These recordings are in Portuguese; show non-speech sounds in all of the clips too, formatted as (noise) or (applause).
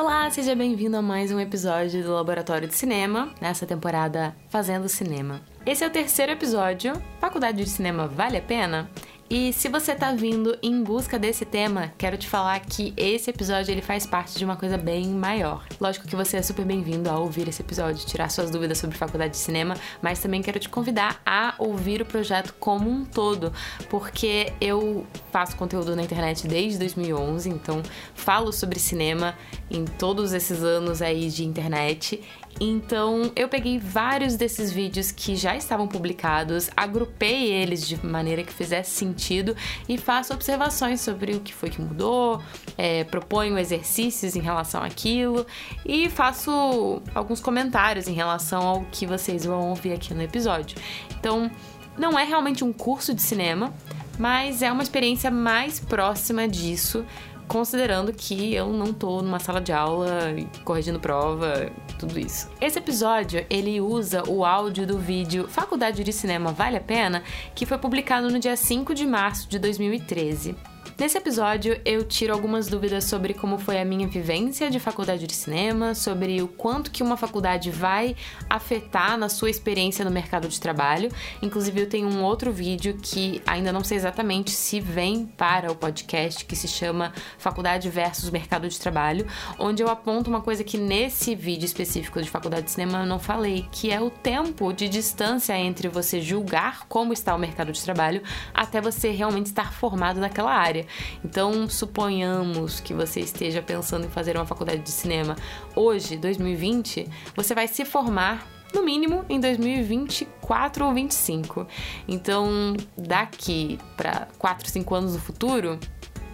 Olá, seja bem-vindo a mais um episódio do Laboratório de Cinema, nessa temporada Fazendo Cinema. Esse é o terceiro episódio. Faculdade de Cinema vale a pena? E se você tá vindo em busca desse tema, quero te falar que esse episódio ele faz parte de uma coisa bem maior. Lógico que você é super bem-vindo a ouvir esse episódio, tirar suas dúvidas sobre faculdade de cinema, mas também quero te convidar a ouvir o projeto como um todo, porque eu faço conteúdo na internet desde 2011, então falo sobre cinema em todos esses anos aí de internet então eu peguei vários desses vídeos que já estavam publicados, agrupei eles de maneira que fizesse sentido e faço observações sobre o que foi que mudou, é, proponho exercícios em relação àquilo e faço alguns comentários em relação ao que vocês vão ouvir aqui no episódio. Então não é realmente um curso de cinema, mas é uma experiência mais próxima disso considerando que eu não tô numa sala de aula corrigindo prova, tudo isso. Esse episódio, ele usa o áudio do vídeo Faculdade de Cinema Vale a Pena, que foi publicado no dia 5 de março de 2013. Nesse episódio, eu tiro algumas dúvidas sobre como foi a minha vivência de faculdade de cinema, sobre o quanto que uma faculdade vai afetar na sua experiência no mercado de trabalho. Inclusive, eu tenho um outro vídeo que ainda não sei exatamente se vem para o podcast, que se chama Faculdade versus Mercado de Trabalho, onde eu aponto uma coisa que nesse vídeo específico de faculdade de cinema eu não falei, que é o tempo de distância entre você julgar como está o mercado de trabalho até você realmente estar formado naquela área. Então, suponhamos que você esteja pensando em fazer uma faculdade de cinema hoje, 2020, você vai se formar no mínimo em 2024 ou 25. Então, daqui para 4, 5 anos no futuro,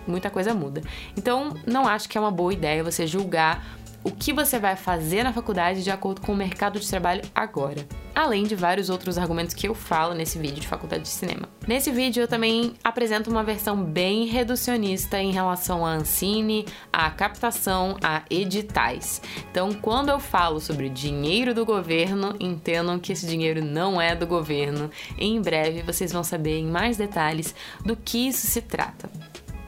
muita coisa muda. Então, não acho que é uma boa ideia você julgar o que você vai fazer na faculdade de acordo com o mercado de trabalho agora. Além de vários outros argumentos que eu falo nesse vídeo de faculdade de cinema. Nesse vídeo eu também apresento uma versão bem reducionista em relação à Ancine, à captação, a editais. Então, quando eu falo sobre dinheiro do governo, entendam que esse dinheiro não é do governo. Em breve vocês vão saber em mais detalhes do que isso se trata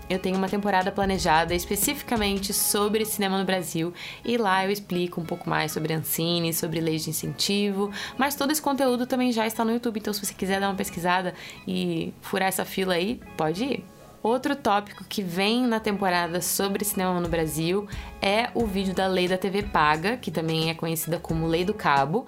eu tenho uma temporada planejada especificamente sobre cinema no Brasil e lá eu explico um pouco mais sobre Ancine, sobre leis de incentivo, mas todo esse conteúdo também já está no YouTube, então se você quiser dar uma pesquisada e furar essa fila aí, pode ir. Outro tópico que vem na temporada sobre cinema no Brasil é o vídeo da Lei da TV Paga, que também é conhecida como Lei do Cabo.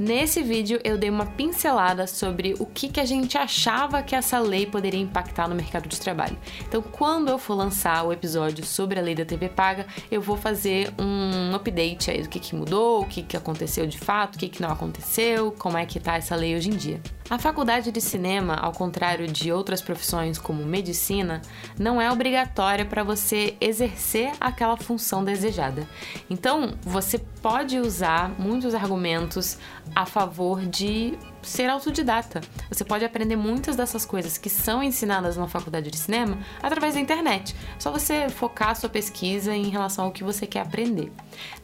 Nesse vídeo eu dei uma pincelada sobre o que, que a gente achava que essa lei poderia impactar no mercado de trabalho. Então, quando eu for lançar o episódio sobre a lei da TV paga, eu vou fazer um update aí do que, que mudou, o que, que aconteceu de fato, o que, que não aconteceu, como é que tá essa lei hoje em dia. A faculdade de cinema, ao contrário de outras profissões como medicina, não é obrigatória para você exercer aquela função desejada. Então, você pode usar muitos argumentos a favor de ser autodidata. Você pode aprender muitas dessas coisas que são ensinadas na faculdade de cinema através da internet. Só você focar sua pesquisa em relação ao que você quer aprender.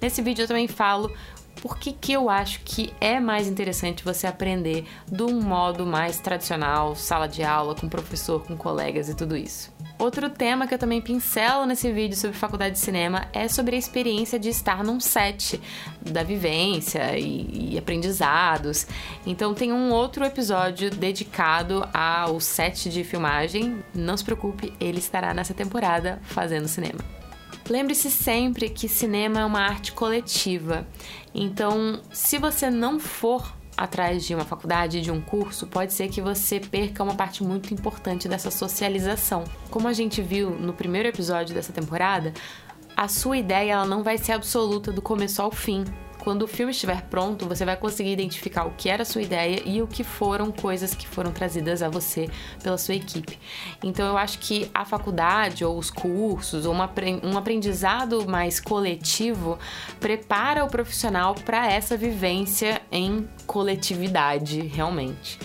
Nesse vídeo eu também falo por que, que eu acho que é mais interessante você aprender de um modo mais tradicional, sala de aula, com professor, com colegas e tudo isso. Outro tema que eu também pincelo nesse vídeo sobre faculdade de cinema é sobre a experiência de estar num set, da vivência e, e aprendizados. Então tem um outro episódio dedicado ao set de filmagem. Não se preocupe, ele estará nessa temporada fazendo cinema. Lembre-se sempre que cinema é uma arte coletiva. Então, se você não for atrás de uma faculdade, de um curso, pode ser que você perca uma parte muito importante dessa socialização. Como a gente viu no primeiro episódio dessa temporada, a sua ideia ela não vai ser absoluta do começo ao fim quando o filme estiver pronto, você vai conseguir identificar o que era a sua ideia e o que foram coisas que foram trazidas a você pela sua equipe. Então eu acho que a faculdade ou os cursos ou uma, um aprendizado mais coletivo prepara o profissional para essa vivência em coletividade, realmente.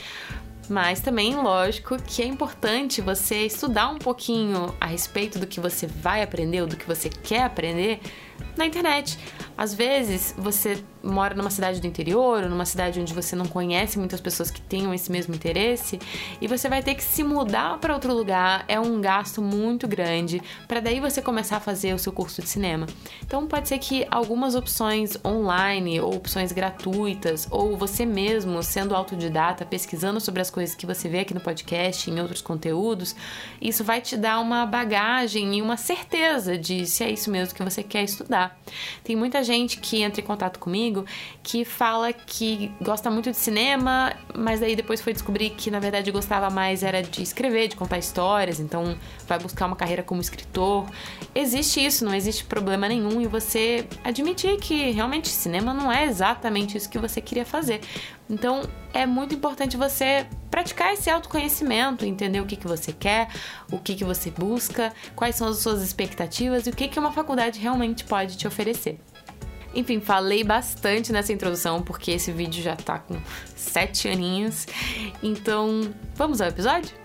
Mas também, lógico, que é importante você estudar um pouquinho a respeito do que você vai aprender ou do que você quer aprender na internet. Às vezes você mora numa cidade do interior, ou numa cidade onde você não conhece muitas pessoas que tenham esse mesmo interesse, e você vai ter que se mudar para outro lugar, é um gasto muito grande, para daí você começar a fazer o seu curso de cinema. Então pode ser que algumas opções online ou opções gratuitas, ou você mesmo sendo autodidata, pesquisando sobre as coisas que você vê aqui no podcast, em outros conteúdos, isso vai te dar uma bagagem e uma certeza de se é isso mesmo que você quer estudar. Tem muita gente que entra em contato comigo que fala que gosta muito de cinema, mas aí depois foi descobrir que na verdade gostava mais era de escrever, de contar histórias, então vai buscar uma carreira como escritor. Existe isso, não existe problema nenhum e você admitir que realmente cinema não é exatamente isso que você queria fazer. Então é muito importante você praticar esse autoconhecimento, entender o que, que você quer, o que, que você busca, quais são as suas expectativas e o que, que uma faculdade realmente pode te oferecer. Enfim, falei bastante nessa introdução porque esse vídeo já tá com sete aninhos. Então, vamos ao episódio?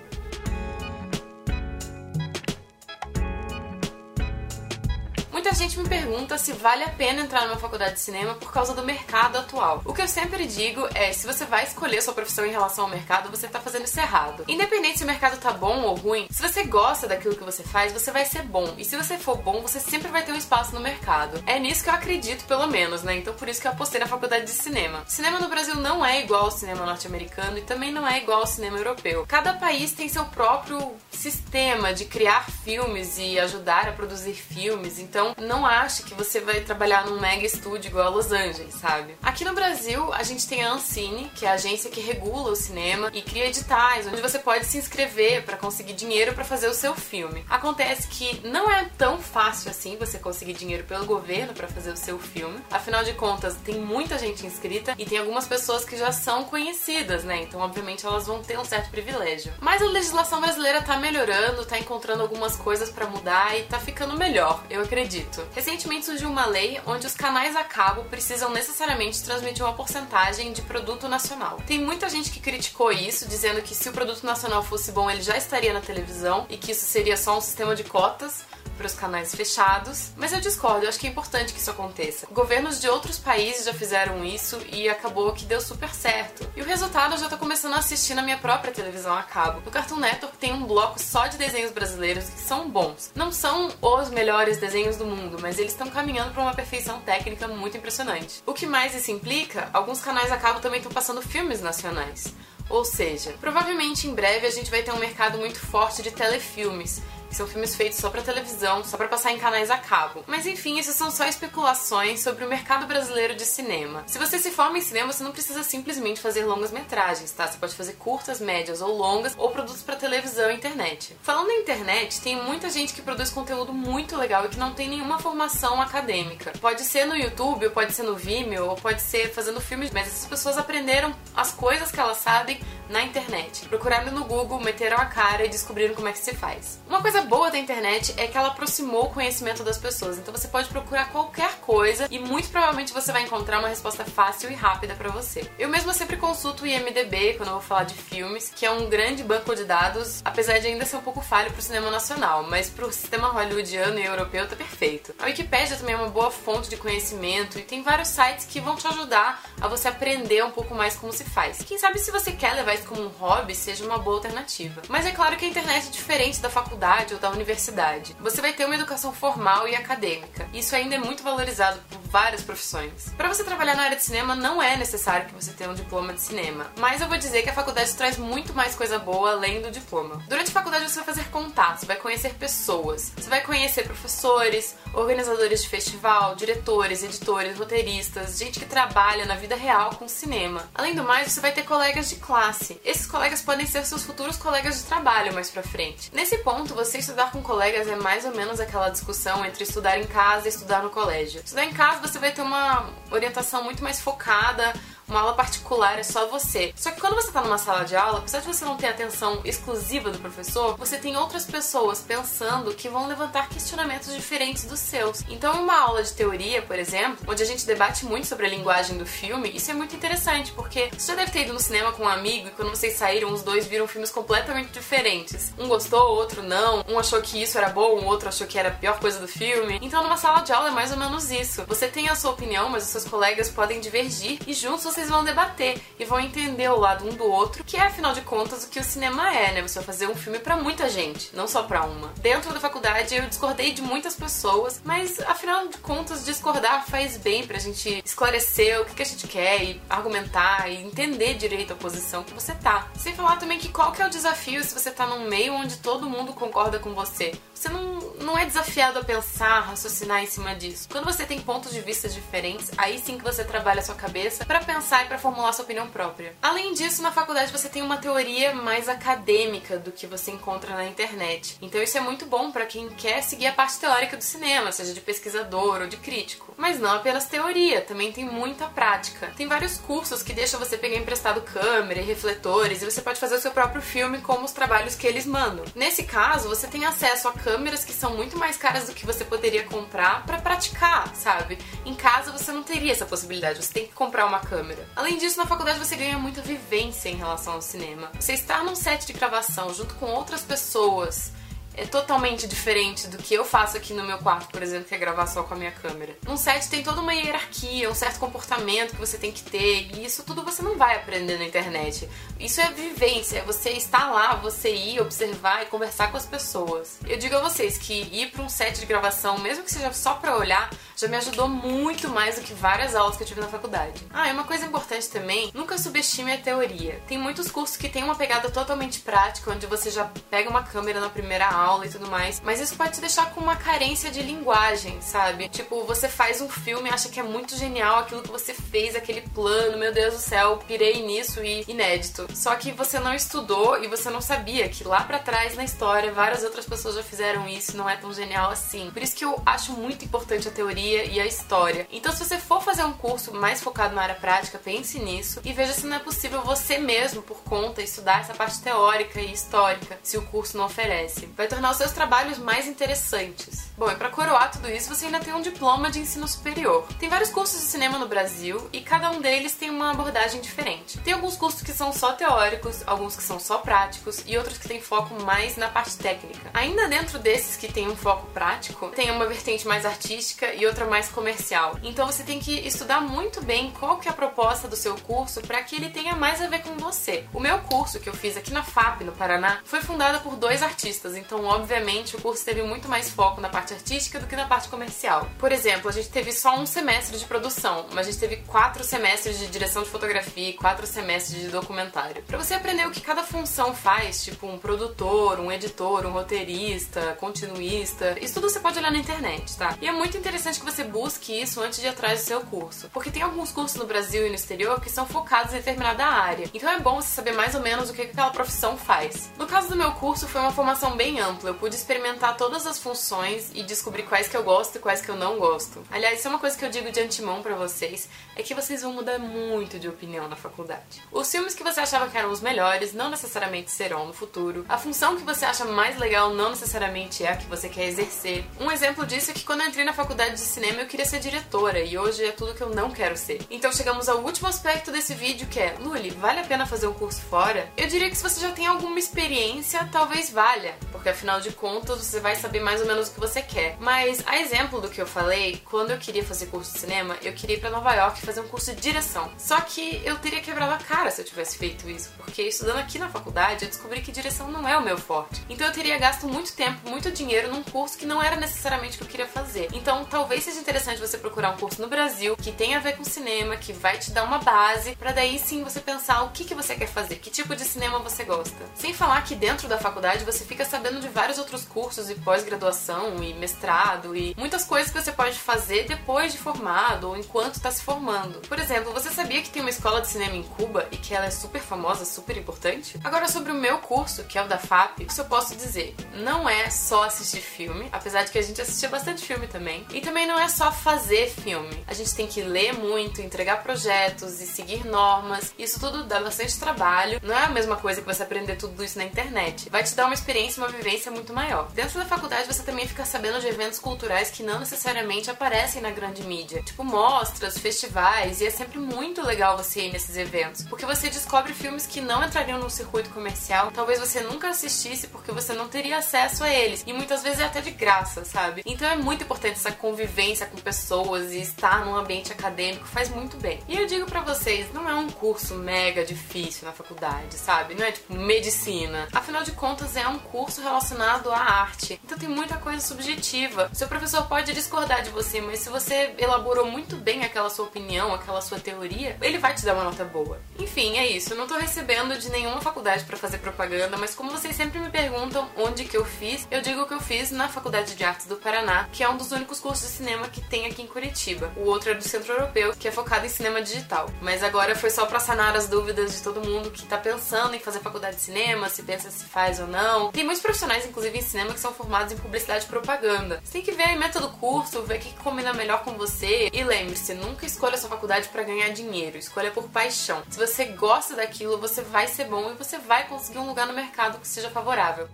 Muita gente me pergunta se vale a pena entrar numa faculdade de cinema por causa do mercado atual. O que eu sempre digo é, se você vai escolher sua profissão em relação ao mercado, você tá fazendo isso errado. Independente se o mercado tá bom ou ruim, se você gosta daquilo que você faz, você vai ser bom. E se você for bom, você sempre vai ter um espaço no mercado. É nisso que eu acredito, pelo menos, né? Então por isso que eu apostei na faculdade de cinema. Cinema no Brasil não é igual ao cinema norte-americano e também não é igual ao cinema europeu. Cada país tem seu próprio sistema de criar filmes e ajudar a produzir filmes. Então, não ache que você vai trabalhar num mega estúdio igual a Los Angeles, sabe? Aqui no Brasil, a gente tem a Ancine, que é a agência que regula o cinema e cria editais, onde você pode se inscrever para conseguir dinheiro para fazer o seu filme. Acontece que não é tão fácil assim você conseguir dinheiro pelo governo para fazer o seu filme. Afinal de contas, tem muita gente inscrita e tem algumas pessoas que já são conhecidas, né? Então, obviamente, elas vão ter um certo privilégio. Mas a legislação brasileira tá melhorando, tá encontrando algumas coisas para mudar e tá ficando melhor, eu acredito. Recentemente surgiu uma lei onde os canais a cabo precisam necessariamente transmitir uma porcentagem de produto nacional. Tem muita gente que criticou isso, dizendo que se o produto nacional fosse bom, ele já estaria na televisão e que isso seria só um sistema de cotas para os canais fechados, mas eu discordo, eu acho que é importante que isso aconteça. Governos de outros países já fizeram isso e acabou que deu super certo. E o resultado eu já tô começando a assistir na minha própria televisão a cabo. No Cartoon Network tem um bloco só de desenhos brasileiros que são bons. Não são os melhores desenhos do mundo, mas eles estão caminhando para uma perfeição técnica muito impressionante. O que mais isso implica? Alguns canais a cabo também estão passando filmes nacionais. Ou seja, provavelmente em breve a gente vai ter um mercado muito forte de telefilmes são filmes feitos só para televisão, só para passar em canais a cabo. Mas enfim, isso são só especulações sobre o mercado brasileiro de cinema. Se você se forma em cinema, você não precisa simplesmente fazer longas metragens, tá? Você pode fazer curtas, médias ou longas ou produtos para televisão e internet. Falando em internet, tem muita gente que produz conteúdo muito legal e que não tem nenhuma formação acadêmica. Pode ser no YouTube, ou pode ser no Vimeo, ou pode ser fazendo filmes, mas essas pessoas aprenderam as coisas que elas sabem na internet. Procuraram no Google, meteram a cara e descobriram como é que se faz. Uma coisa boa da internet é que ela aproximou o conhecimento das pessoas. Então você pode procurar qualquer coisa e muito provavelmente você vai encontrar uma resposta fácil e rápida para você. Eu mesma sempre consulto o IMDb quando eu vou falar de filmes, que é um grande banco de dados, apesar de ainda ser um pouco falho pro cinema nacional, mas pro sistema hollywoodiano e europeu tá perfeito. A Wikipédia também é uma boa fonte de conhecimento e tem vários sites que vão te ajudar a você aprender um pouco mais como se faz. Quem sabe se você quer levar isso como um hobby, seja uma boa alternativa. Mas é claro que a internet é diferente da faculdade ou da universidade. Você vai ter uma educação formal e acadêmica. Isso ainda é muito valorizado por várias profissões. Para você trabalhar na área de cinema, não é necessário que você tenha um diploma de cinema, mas eu vou dizer que a faculdade traz muito mais coisa boa além do diploma. Durante a faculdade você vai fazer contatos, vai conhecer pessoas, você vai conhecer professores, organizadores de festival, diretores, editores, roteiristas, gente que trabalha na vida real com cinema. Além do mais, você vai ter colegas de classe. Esses colegas podem ser seus futuros colegas de trabalho mais pra frente. Nesse ponto, você estudar com colegas é mais ou menos aquela discussão entre estudar em casa e estudar no colégio. Estudar em casa você vai ter uma orientação muito mais focada, uma aula particular é só você. Só que quando você tá numa sala de aula, apesar de você não ter atenção exclusiva do professor, você tem outras pessoas pensando que vão levantar questionamentos diferentes dos seus. Então, uma aula de teoria, por exemplo, onde a gente debate muito sobre a linguagem do filme, isso é muito interessante, porque você já deve ter ido no cinema com um amigo e quando vocês saíram, os dois viram filmes completamente diferentes. Um gostou, outro não. Um achou que isso era bom, o outro achou que era a pior coisa do filme. Então, numa sala de aula é mais ou menos isso. Você tem a sua opinião, mas os seus colegas podem divergir e juntos vocês vão debater e vão entender o lado um do outro, que é afinal de contas o que o cinema é, né? Você vai fazer um filme para muita gente, não só para uma. Dentro da faculdade eu discordei de muitas pessoas, mas afinal de contas discordar faz bem pra gente esclarecer o que, que a gente quer e argumentar e entender direito a posição que você tá. Sem falar também que qual que é o desafio se você tá num meio onde todo mundo concorda com você. Você não, não é desafiado a pensar, raciocinar em cima disso. Quando você tem pontos de vista diferentes, aí sim que você trabalha a sua cabeça para pensar e para formular sua opinião própria. Além disso, na faculdade você tem uma teoria mais acadêmica do que você encontra na internet. Então isso é muito bom para quem quer seguir a parte teórica do cinema, seja de pesquisador ou de crítico. Mas não apenas teoria, também tem muita prática. Tem vários cursos que deixam você pegar emprestado câmera e refletores e você pode fazer o seu próprio filme como os trabalhos que eles mandam. Nesse caso, você tem acesso a câmeras que são muito mais caras do que você poderia comprar para praticar, sabe? Em casa você não teria essa possibilidade, você tem que comprar uma câmera. Além disso, na faculdade você ganha muita vivência em relação ao cinema. Você estar num set de gravação junto com outras pessoas é totalmente diferente do que eu faço aqui no meu quarto, por exemplo, que é gravar só com a minha câmera. Num set tem toda uma hierarquia, um certo comportamento que você tem que ter, e isso tudo você não vai aprender na internet. Isso é vivência, é você estar lá, você ir observar e conversar com as pessoas. Eu digo a vocês que ir para um set de gravação, mesmo que seja só para olhar, já me ajudou muito mais do que várias aulas que eu tive na faculdade. Ah, e uma coisa importante também, nunca subestime a teoria. Tem muitos cursos que têm uma pegada totalmente prática, onde você já pega uma câmera na primeira aula e tudo mais. Mas isso pode te deixar com uma carência de linguagem, sabe? Tipo, você faz um filme acha que é muito genial aquilo que você fez, aquele plano, meu Deus do céu, pirei nisso e inédito. Só que você não estudou e você não sabia que lá para trás na história várias outras pessoas já fizeram isso não é tão genial assim. Por isso que eu acho muito importante a teoria e a história. Então, se você for fazer um curso mais focado na área prática, pense nisso e veja se não é possível você mesmo, por conta, estudar essa parte teórica e histórica, se o curso não oferece. Vai tornar os seus trabalhos mais interessantes. Bom, e para coroar tudo isso, você ainda tem um diploma de ensino superior. Tem vários cursos de cinema no Brasil e cada um deles tem uma abordagem diferente. Tem alguns cursos que são só teóricos, alguns que são só práticos e outros que têm foco mais na parte técnica. Ainda dentro desses que tem um foco prático, tem uma vertente mais artística e outra mais comercial. Então você tem que estudar muito bem qual que é a proposta do seu curso para que ele tenha mais a ver com você. O meu curso que eu fiz aqui na FAP, no Paraná, foi fundado por dois artistas, então obviamente o curso teve muito mais foco na parte parte artística do que na parte comercial. Por exemplo, a gente teve só um semestre de produção, mas a gente teve quatro semestres de direção de fotografia e quatro semestres de documentário. Para você aprender o que cada função faz, tipo um produtor, um editor, um roteirista, continuista, isso tudo você pode olhar na internet, tá? E é muito interessante que você busque isso antes de ir atrás do seu curso, porque tem alguns cursos no Brasil e no exterior que são focados em determinada área. Então é bom você saber mais ou menos o que aquela profissão faz. No caso do meu curso, foi uma formação bem ampla. Eu pude experimentar todas as funções e descobrir quais que eu gosto e quais que eu não gosto. Aliás, isso é uma coisa que eu digo de antemão para vocês, é que vocês vão mudar muito de opinião na faculdade. Os filmes que você achava que eram os melhores não necessariamente serão no futuro. A função que você acha mais legal não necessariamente é a que você quer exercer. Um exemplo disso é que quando eu entrei na faculdade de cinema eu queria ser diretora e hoje é tudo que eu não quero ser. Então chegamos ao último aspecto desse vídeo que é, Luli, vale a pena fazer um curso fora? Eu diria que se você já tem alguma experiência, talvez valha, porque afinal de contas você vai saber mais ou menos o que você quer. Mas, a exemplo do que eu falei, quando eu queria fazer curso de cinema, eu queria ir pra Nova York fazer um curso de direção. Só que eu teria quebrado a cara se eu tivesse feito isso, porque estudando aqui na faculdade eu descobri que direção não é o meu forte. Então eu teria gasto muito tempo, muito dinheiro num curso que não era necessariamente o que eu queria fazer. Então talvez seja interessante você procurar um curso no Brasil que tenha a ver com cinema, que vai te dar uma base, para daí sim você pensar o que, que você quer fazer, que tipo de cinema você gosta. Sem falar que dentro da faculdade você fica sabendo de vários outros cursos e pós-graduação e mestrado e muitas coisas que você pode fazer depois de formado ou enquanto está se formando. Por exemplo, você sabia que tem uma escola de cinema em Cuba e que ela é super famosa, super importante? Agora, sobre o meu curso, que é o da FAP, isso eu posso dizer, não é só assistir filme, apesar de que a gente assistia bastante filme também, e também não é só fazer filme. A gente tem que ler muito, entregar projetos e seguir normas. Isso tudo dá bastante trabalho. Não é a mesma coisa que você aprender tudo isso na internet. Vai te dar uma experiência, uma vivência muito maior. Dentro da faculdade você também fica sabendo de eventos culturais que não necessariamente aparecem na grande mídia, tipo mostras, festivais, e é sempre muito legal você ir nesses eventos, porque você descobre filmes que não entrariam no circuito comercial, talvez você nunca assistisse porque você não teria acesso a eles, e muitas vezes é até de graça, sabe? Então é muito importante essa convivência com pessoas e estar num ambiente acadêmico faz muito bem. E eu digo para vocês, não é um curso mega difícil na faculdade, sabe? Não é tipo medicina. Afinal de contas, é um curso relacionado à arte. Então tem muita coisa subjetiva. Seu professor pode discordar de você, mas se você elaborou muito bem aquela sua opinião, aquela sua teoria, ele vai te dar uma nota boa. Enfim, é isso. Eu não tô recebendo de nenhuma faculdade para fazer propaganda, mas como vocês sempre me perguntam onde que eu fiz, eu digo que eu fiz na Faculdade de Artes do Paraná, que é um dos únicos cursos de cinema que tem aqui em Curitiba. O outro é do Centro Europeu, que é focado em cinema digital. Mas agora foi só para sanar as dúvidas de todo mundo que tá pensando em fazer faculdade de cinema, se pensa se faz ou não. Tem muitos profissionais, inclusive em cinema, que são formados em publicidade e propaganda. Você tem que ver a meta do curso, ver o que combina melhor com você. E lembre-se, nunca escolha sua faculdade para ganhar dinheiro, escolha por paixão. Se você gosta daquilo, você vai ser bom e você vai conseguir um lugar no mercado que seja favorável.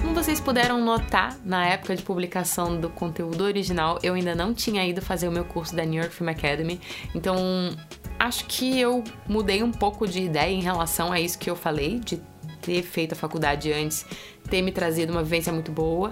Como vocês puderam notar, na época de publicação do conteúdo original, eu ainda não tinha ido fazer o meu curso da New York Film Academy, então acho que eu mudei um pouco de ideia em relação a isso que eu falei, de ter feito a faculdade antes, ter me trazido uma vivência muito boa.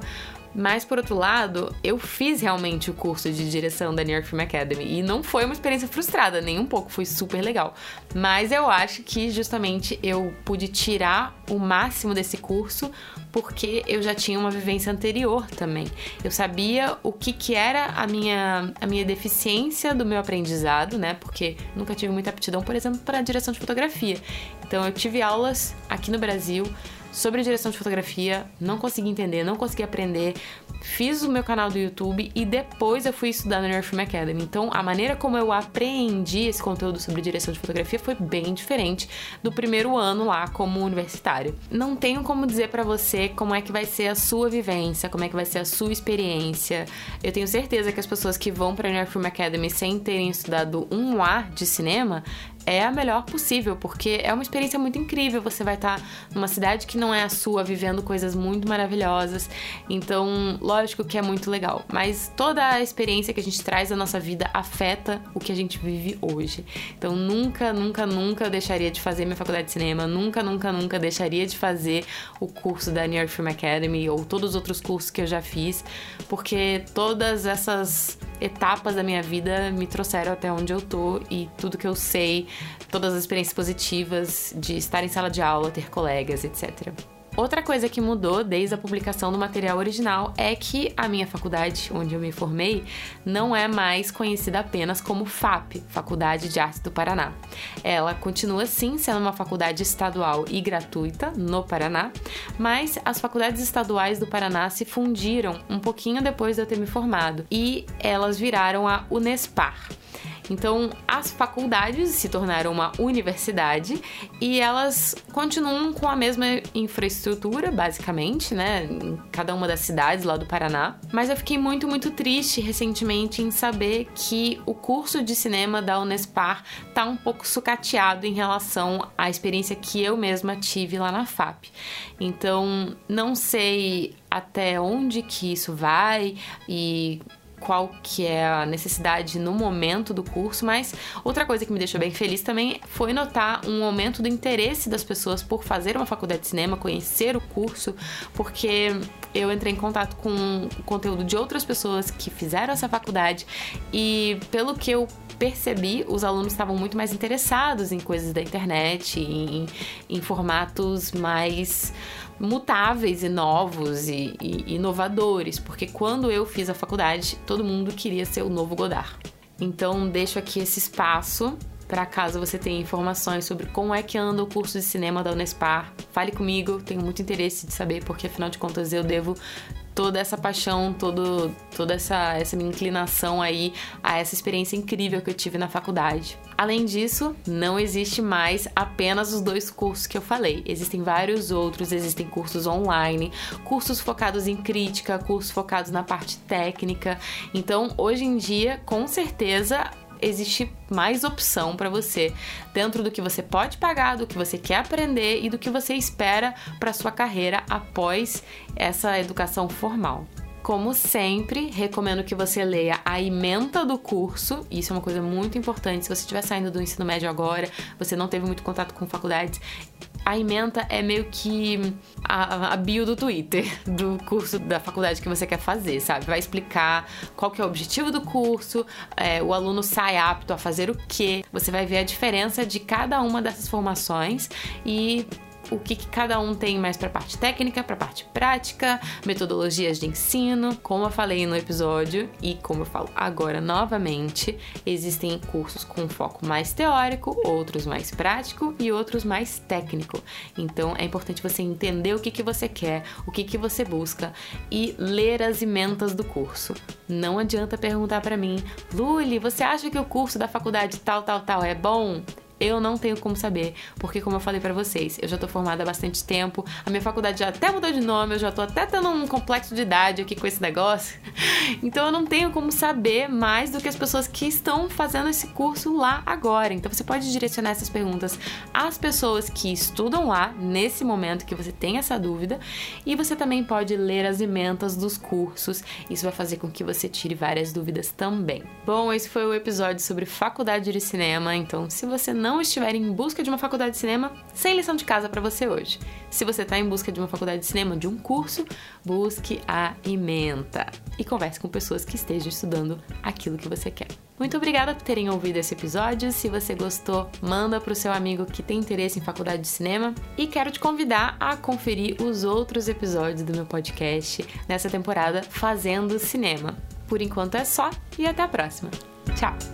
Mas, por outro lado, eu fiz realmente o curso de direção da New York Film Academy e não foi uma experiência frustrada, nem um pouco, foi super legal. Mas eu acho que justamente eu pude tirar o máximo desse curso porque eu já tinha uma vivência anterior também. Eu sabia o que, que era a minha, a minha deficiência do meu aprendizado, né? Porque nunca tive muita aptidão, por exemplo, para direção de fotografia. Então eu tive aulas aqui no Brasil sobre direção de fotografia, não consegui entender, não consegui aprender. Fiz o meu canal do YouTube e depois eu fui estudar na New York Film Academy. Então, a maneira como eu aprendi esse conteúdo sobre direção de fotografia foi bem diferente do primeiro ano lá como universitário. Não tenho como dizer para você como é que vai ser a sua vivência, como é que vai ser a sua experiência. Eu tenho certeza que as pessoas que vão para New York Film Academy sem terem estudado um ar de cinema, é a melhor possível, porque é uma experiência muito incrível. Você vai estar numa cidade que não é a sua, vivendo coisas muito maravilhosas. Então, lógico que é muito legal. Mas toda a experiência que a gente traz da nossa vida afeta o que a gente vive hoje. Então, nunca, nunca, nunca eu deixaria de fazer minha faculdade de cinema. Nunca, nunca, nunca deixaria de fazer o curso da New York Film Academy ou todos os outros cursos que eu já fiz, porque todas essas etapas da minha vida me trouxeram até onde eu tô e tudo que eu sei, todas as experiências positivas de estar em sala de aula, ter colegas, etc. Outra coisa que mudou desde a publicação do material original é que a minha faculdade, onde eu me formei, não é mais conhecida apenas como FAP, Faculdade de Artes do Paraná. Ela continua sim sendo uma faculdade estadual e gratuita no Paraná, mas as faculdades estaduais do Paraná se fundiram um pouquinho depois de eu ter me formado e elas viraram a Unespar. Então, as faculdades se tornaram uma universidade e elas continuam com a mesma infraestrutura, basicamente, né, em cada uma das cidades lá do Paraná. Mas eu fiquei muito, muito triste recentemente em saber que o curso de cinema da Unespar tá um pouco sucateado em relação à experiência que eu mesma tive lá na FAP. Então, não sei até onde que isso vai e qual que é a necessidade no momento do curso, mas outra coisa que me deixou bem feliz também foi notar um aumento do interesse das pessoas por fazer uma faculdade de cinema, conhecer o curso, porque eu entrei em contato com o conteúdo de outras pessoas que fizeram essa faculdade e pelo que eu percebi, os alunos estavam muito mais interessados em coisas da internet, em, em formatos mais mutáveis e novos e, e, inovadores, porque quando eu fiz a faculdade, todo mundo queria ser o novo Godard. Então deixo aqui esse espaço para caso você tenha informações sobre como é que anda o curso de cinema da Unespar. Fale comigo, tenho muito interesse de saber, porque afinal de contas eu devo toda essa paixão, todo, toda essa, essa minha inclinação aí a essa experiência incrível que eu tive na faculdade. Além disso, não existe mais apenas os dois cursos que eu falei. Existem vários outros, existem cursos online, cursos focados em crítica, cursos focados na parte técnica. Então, hoje em dia, com certeza, existe mais opção para você dentro do que você pode pagar, do que você quer aprender e do que você espera para sua carreira após essa educação formal. Como sempre, recomendo que você leia a ementa do curso. Isso é uma coisa muito importante. Se você estiver saindo do ensino médio agora, você não teve muito contato com faculdades, a ementa é meio que a, a, bio do Twitter, (laughs) do curso da faculdade que você quer fazer, sabe? Vai explicar qual que é o objetivo do curso, é, o aluno sai apto a fazer o quê, você vai ver a diferença de cada uma dessas formações e o que, que cada um tem mais para parte técnica, para parte prática, metodologias de ensino. Como eu falei no episódio e como eu falo agora novamente, existem cursos com foco mais teórico, outros mais prático e outros mais técnico. Então é importante você entender o que, que você quer, o que, que você busca e ler as ementas do curso. Não adianta perguntar para mim, Luli, você acha que o curso da faculdade tal, tal, tal é bom? Eu não tenho como saber, porque como eu falei para vocês, eu já tô formada há bastante tempo, a minha faculdade já até mudou de nome, eu já tô até tendo um complexo de idade aqui com esse negócio. (laughs) Então eu não tenho como saber mais do que as pessoas que estão fazendo esse curso lá agora. Então você pode direcionar essas perguntas às pessoas que estudam lá nesse momento que você tem essa dúvida, e você também pode ler as ementas dos cursos. Isso vai fazer com que você tire várias dúvidas também. Bom, esse foi o episódio sobre faculdade de cinema, então se você não estiver em busca de uma faculdade de cinema, sem lição de casa para você hoje. Se você está em busca de uma faculdade de cinema, de um curso, busque a ementa e converse com pessoas que estejam estudando aquilo que você quer. Muito obrigada por terem ouvido esse episódio. Se você gostou, manda para o seu amigo que tem interesse em faculdade de cinema. E quero te convidar a conferir os outros episódios do meu podcast nessa temporada Fazendo Cinema. Por enquanto é só e até a próxima. Tchau!